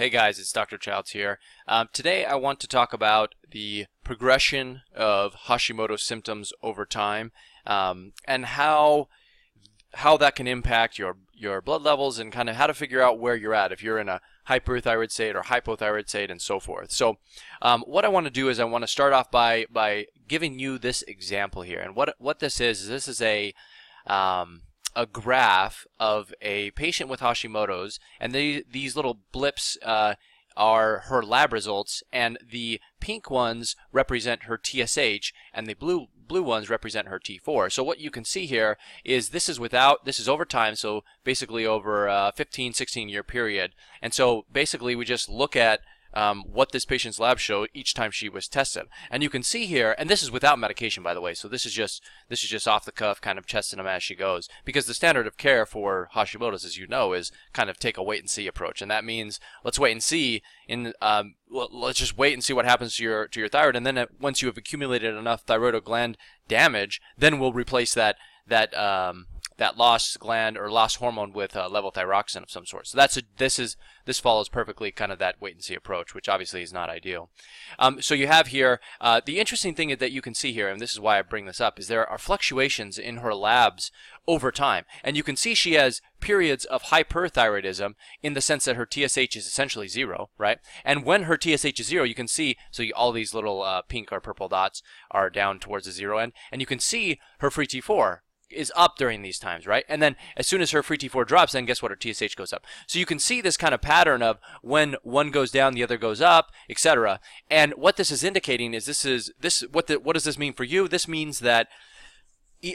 Hey guys, it's Dr. Childs here. Um, today I want to talk about the progression of Hashimoto's symptoms over time um, and how how that can impact your your blood levels and kind of how to figure out where you're at if you're in a hyperthyroid state or hypothyroid state and so forth. So um, what I want to do is I want to start off by by giving you this example here and what what this is is this is a um, a graph of a patient with Hashimoto's, and these little blips uh, are her lab results, and the pink ones represent her TSH, and the blue blue ones represent her T4. So what you can see here is this is without this is over time, so basically over a 15, 16 year period, and so basically we just look at um, what this patient's lab showed each time she was tested. And you can see here, and this is without medication, by the way. So this is just this is just off the cuff, kind of testing them as she goes. Because the standard of care for Hashimoto's, as you know, is kind of take a wait and see approach, and that means let's wait and see. In um, let's just wait and see what happens to your to your thyroid, and then uh, once you have accumulated enough thyroid gland damage, then we'll replace that that um, that lost gland or lost hormone with uh, levothyroxine of some sort. So that's a, this is this follows perfectly kind of that wait and see approach, which obviously is not ideal. Um, so you have here uh, the interesting thing that you can see here, and this is why I bring this up, is there are fluctuations in her labs over time, and you can see she has periods of hyperthyroidism in the sense that her TSH is essentially zero, right? And when her TSH is zero, you can see so you, all these little uh, pink or purple dots are down towards the zero end, and you can see her free T4 is up during these times, right? And then as soon as her free T4 drops, then guess what? Her TSH goes up. So you can see this kind of pattern of when one goes down, the other goes up, etc. And what this is indicating is this is this what the, what does this mean for you? This means that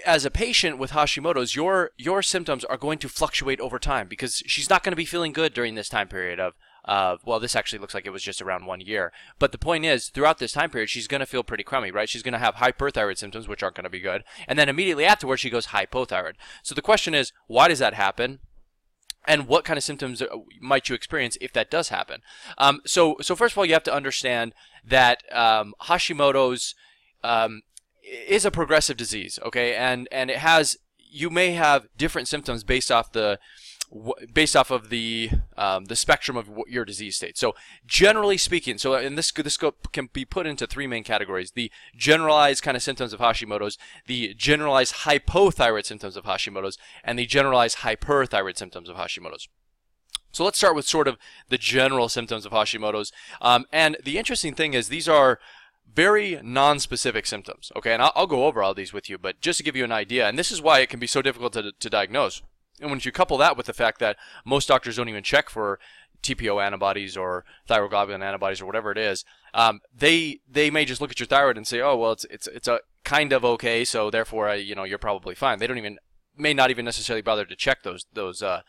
as a patient with Hashimoto's, your your symptoms are going to fluctuate over time because she's not going to be feeling good during this time period of uh, well, this actually looks like it was just around one year. But the point is, throughout this time period, she's going to feel pretty crummy, right? She's going to have hyperthyroid symptoms, which aren't going to be good. And then immediately afterwards, she goes hypothyroid. So the question is, why does that happen? and what kind of symptoms uh, might you experience if that does happen? Um, so, so first of all, you have to understand that um, Hashimoto's um, is a progressive disease, okay, and and it has you may have different symptoms based off the based off of the um, the spectrum of your disease state. So generally speaking, so in this this scope can be put into three main categories: the generalized kind of symptoms of Hashimoto's, the generalized hypothyroid symptoms of Hashimoto's, and the generalized hyperthyroid symptoms of Hashimoto's. So let's start with sort of the general symptoms of Hashimoto's. Um, and the interesting thing is these are very non-specific symptoms. Okay, and I'll, I'll, go over all these with you, but just to give you an idea, and this is why it can be so difficult to, to diagnose. And when you couple that with the fact that most doctors don't even check for TPO antibodies or thyroglobulin antibodies or whatever it is, um, they they may just look at your thyroid and say, oh well, it's it's it's a kind of okay, so therefore, I, you know, you're probably fine. They don't even may not even necessarily bother to check those those uh,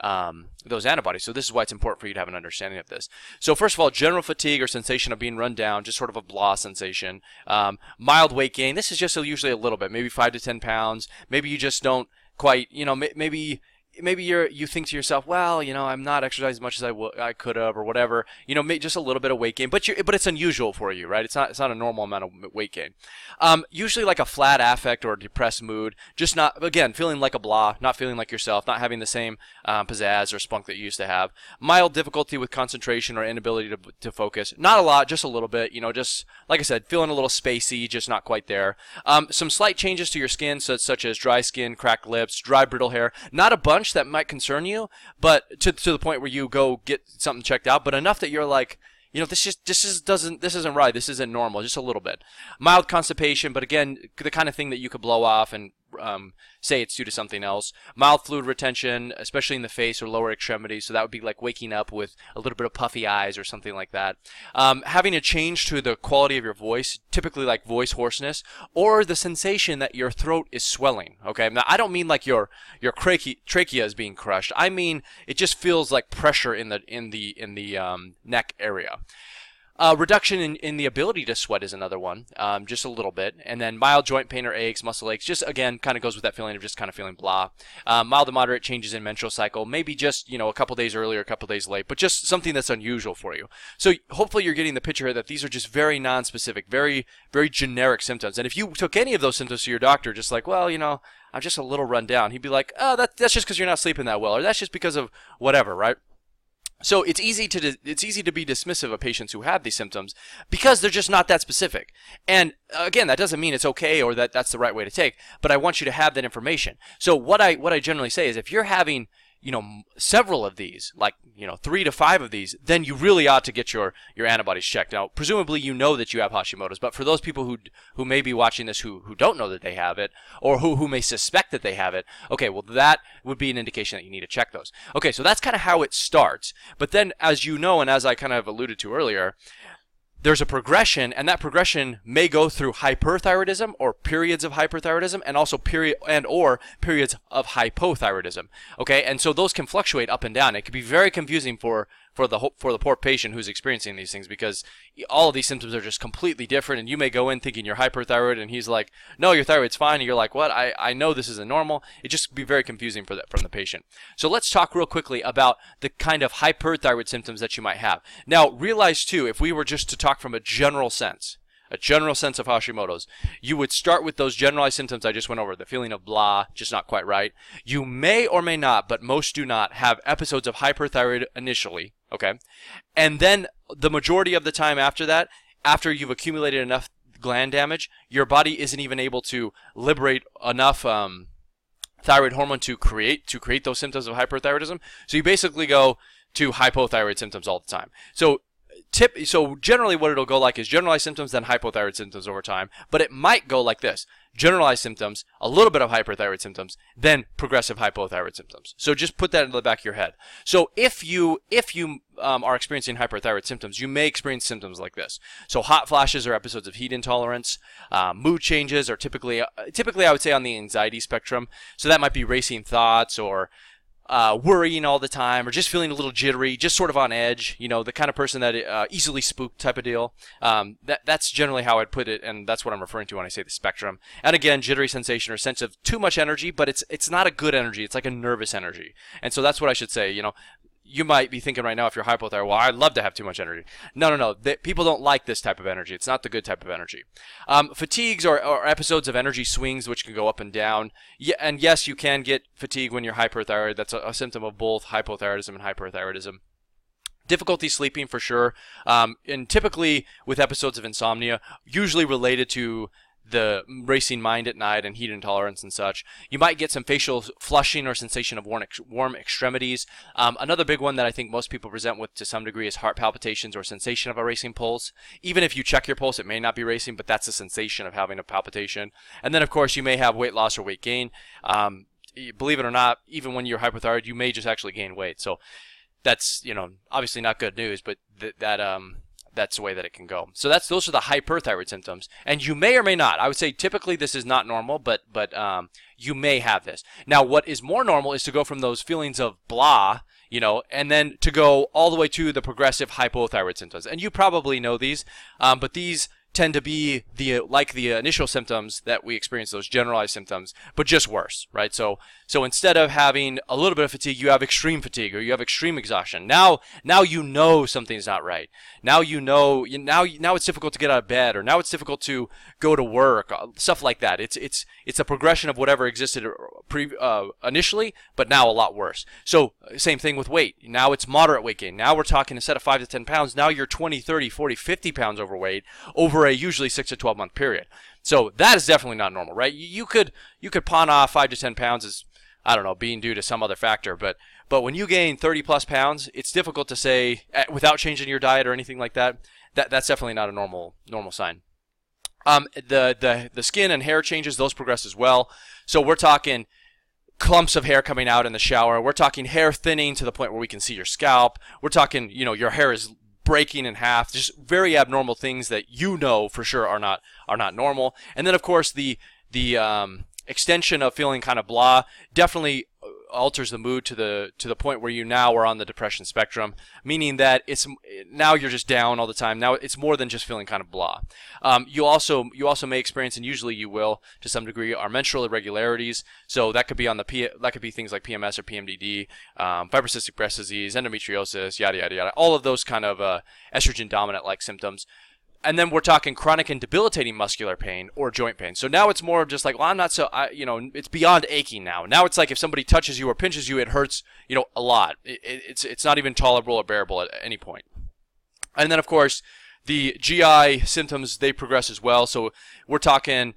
um, those antibodies. So this is why it's important for you to have an understanding of this. So first of all, general fatigue or sensation of being run down, just sort of a blah sensation. Um, mild weight gain. This is just usually a little bit, maybe five to ten pounds. Maybe you just don't quite, you know, maybe maybe you're you think to yourself, well, you know, I'm not exercising as much as I, w- I could have or whatever. You know, just a little bit of weight gain, but you but it's unusual for you, right? It's not it's not a normal amount of weight gain. Um, usually like a flat affect or depressed mood, just not again feeling like a blah, not feeling like yourself, not having the same um, pizzazz or spunk that you used to have. Mild difficulty with concentration or inability to to focus, not a lot, just a little bit. You know, just like I said, feeling a little spacey, just not quite there. Um, some slight changes to your skin, such, such as dry skin, cracked lips, dry brittle hair. Not a bunch that might concern you, but to, to the point where you go get something checked out, but enough that you're like, you know, this just this just doesn't this isn't right. This isn't normal. Just a little bit. Mild constipation, but again, the kind of thing that you could blow off and um, say it's due to something else. Mild fluid retention, especially in the face or lower extremities. So that would be like waking up with a little bit of puffy eyes or something like that. Um, having a change to the quality of your voice, typically like voice hoarseness, or the sensation that your throat is swelling. Okay, now I don't mean like your your trachea, trachea is being crushed. I mean it just feels like pressure in the in the in the um, neck area. Uh, reduction in, in the ability to sweat is another one, um, just a little bit. And then mild joint pain or aches, muscle aches, just again, kind of goes with that feeling of just kind of feeling blah. Um, mild to moderate changes in menstrual cycle, maybe just, you know, a couple days earlier, a couple days late, but just something that's unusual for you. So hopefully you're getting the picture here that these are just very non-specific, very, very generic symptoms. And if you took any of those symptoms to your doctor, just like, well, you know, I'm just a little run down, he'd be like, oh, that, that's just because you're not sleeping that well, or that's just because of whatever, right? So it's easy to it's easy to be dismissive of patients who have these symptoms because they're just not that specific. And uh, again, that doesn't mean it's okay or that that's the right way to take. But I want you to have that information. So what I what I generally say is if you're having you know several of these like you know three to five of these then you really ought to get your your antibodies checked now presumably you know that you have hashimoto's but for those people who who may be watching this who who don't know that they have it or who who may suspect that they have it okay well that would be an indication that you need to check those. Okay so that's kind of how it starts. But then as you know and as i kind of alluded to earlier there's a progression and that progression may go through hyperthyroidism or periods of hyperthyroidism and also period and or periods of hypothyroidism okay? And so those can fluctuate up and down. It can be very confusing for for the for the poor patient who's experiencing these things because all of these symptoms are just completely different and you may go in thinking you're hyperthyroid and he's like no your thyroid's fine and you're like what I, I know this isn't normal it just be very confusing for that from the patient so let's talk real quickly about the kind of hyperthyroid symptoms that you might have now realize too if we were just to talk from a general sense a general sense of Hashimoto's. You would start with those generalized symptoms I just went over, the feeling of blah, just not quite right. You may or may not, but most do not, have episodes of hyperthyroid initially, okay? And then the majority of the time after that, after you've accumulated enough gland damage, your body isn't even able to liberate enough um, thyroid hormone to create to create those symptoms of hyperthyroidism. So you basically go to hypothyroid symptoms all the time. So tip so generally what it'll go like is generalized symptoms then hypothyroid symptoms over time but it might go like this. Generalized symptoms a little bit of hyperthyroid symptoms then progressive hypothyroid symptoms. So just put that in the back of your head. So if you if you um, are experiencing hyperthyroid symptoms you may experience symptoms like this. So hot flashes or episodes of heat intolerance. Uh, mood changes are typically uh, typically i would say on the anxiety spectrum. So that might be racing thoughts or uh, worrying all the time or just feeling a little jittery, just sort of on edge, you know, the kind of person that uh, easily spooked type of deal. Um, that, that's generally how I'd put it, and that's what I'm referring to when I say the spectrum. And again, jittery sensation or sense of too much energy, but it's it's not a good energy. It's like a nervous energy. And so that's what I should say. You know, you might be thinking right now if you're hypothyroid, well, I'd love to have too much energy. No, no, no. The, people don't like this type of energy. It's not the good type of energy. Um, fatigues are, are, episodes of energy swings which can go up and down. Yeah, and yes, you can get fatigue when you're hyperthyroid. That's a, a symptom of both hypothyroidism and hyperthyroidism. Difficulty sleeping for sure, um, and typically with episodes of insomnia, usually related to the racing mind at night and heat intolerance and such. You might get some facial flushing or sensation of warm, warm extremities. Um, another big one that I think most people present with to some degree is heart palpitations or sensation of a racing pulse. Even if you check your pulse, it may not be racing, but that's a sensation of having a palpitation. And then, of course, you may have weight loss or weight gain. Um, believe it or not, even when you're hypothyroid, you may just actually gain weight. So that's you know obviously not good news, but th- that um that's the way that it can go. So that's those are the hyperthyroid symptoms, and you may or may not. I would say typically this is not normal, but but um, you may have this. Now, what is more normal is to go from those feelings of blah, you know, and then to go all the way to the progressive hypothyroid symptoms. And you probably know these, um, but these tend to be the like the initial symptoms that we experience those generalized symptoms but just worse right? So so instead of having a little bit of fatigue you have extreme fatigue or you have extreme exhaustion. Now now you know something's not right. Now you know now now it's difficult to get out of bed or now it's difficult to go to work uh, stuff like that. It's it's it's a progression of whatever existed uh, pre, uh, initially but now a lot worse. So same thing with weight. Now it's moderate weight gain. Now we're talking instead of 5 to 10 pounds now you're 20 30 40 50 pounds overweight over over a usually six to 12 month period. So that is definitely not normal, right? You could you could pawn off five to 10 pounds as I don't know being due to some other factor, but but when you gain 30 plus pounds, it's difficult to say eh, without changing your diet or anything like that. That that's definitely not a normal normal sign. Um, the the the skin and hair changes those progress as well. So we're talking clumps of hair coming out in the shower. We're talking hair thinning to the point where we can see your scalp. We're talking, you know, your hair is breaking in half, just very abnormal things that you know for sure are not are not normal. And then of course the the um, extension of feeling kind of blah definitely alters the mood to the to the point where you now are on the depression spectrum, meaning that it's now you're just down all the time. Now it's more than just feeling kind of blah. Um, you also you also may experience, and usually you will to some degree, are menstrual irregularities. So that could be on the P, that could be things like PMS or PMDD, um, fibrocystic breast disease, endometriosis, yada yada yada. All of those kind of uh, estrogen dominant like symptoms and then we're talking chronic and debilitating muscular pain or joint pain. So now it's more of just like, well, I'm not so, I, you know, it's beyond aching now. Now it's like if somebody touches you or pinches you, it hurts, you know, a lot. It, it, it's it's not even tolerable or bearable at any point. And then of course, the GI symptoms they progress as well. So we're talking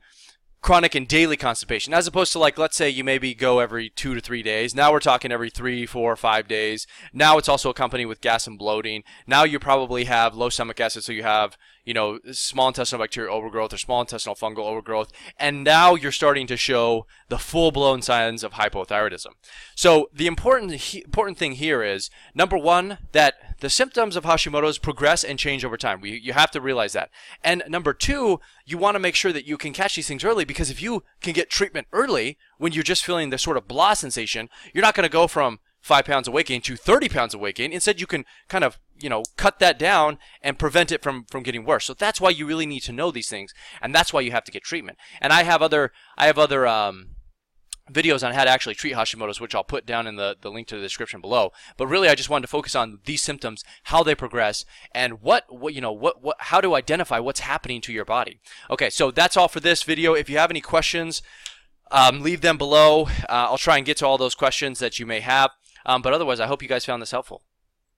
chronic and daily constipation, as opposed to like let's say you maybe go every two to three days. Now we're talking every three, four, five days. Now it's also accompanied with gas and bloating. Now you probably have low stomach acid, so you have you know small intestinal bacterial overgrowth or small intestinal fungal overgrowth, and now you're starting to show the full-blown signs of hypothyroidism. So the important he, important thing here is number one that the symptoms of Hashimoto's progress and change over time. We, you have to realize that. And number two, you want to make sure that you can catch these things early because if you can get treatment early when you're just feeling the sort of blah sensation, you're not going to go from five pounds of weight gain to 30 pounds of weight gain. Instead, you can kind of, you know, cut that down and prevent it from, from getting worse. So that's why you really need to know these things. And that's why you have to get treatment. And I have other, I have other, um, videos on how to actually treat Hashimoto's, which I'll put down in the, the link to the description below. But really, I just wanted to focus on these symptoms, how they progress, and what, what you know, what, what, how to identify what's happening to your body. Okay, so that's all for this video. If you have any questions, um, leave them below. Uh, I'll try and get to all those questions that you may have. Um, but otherwise, I hope you guys found this helpful.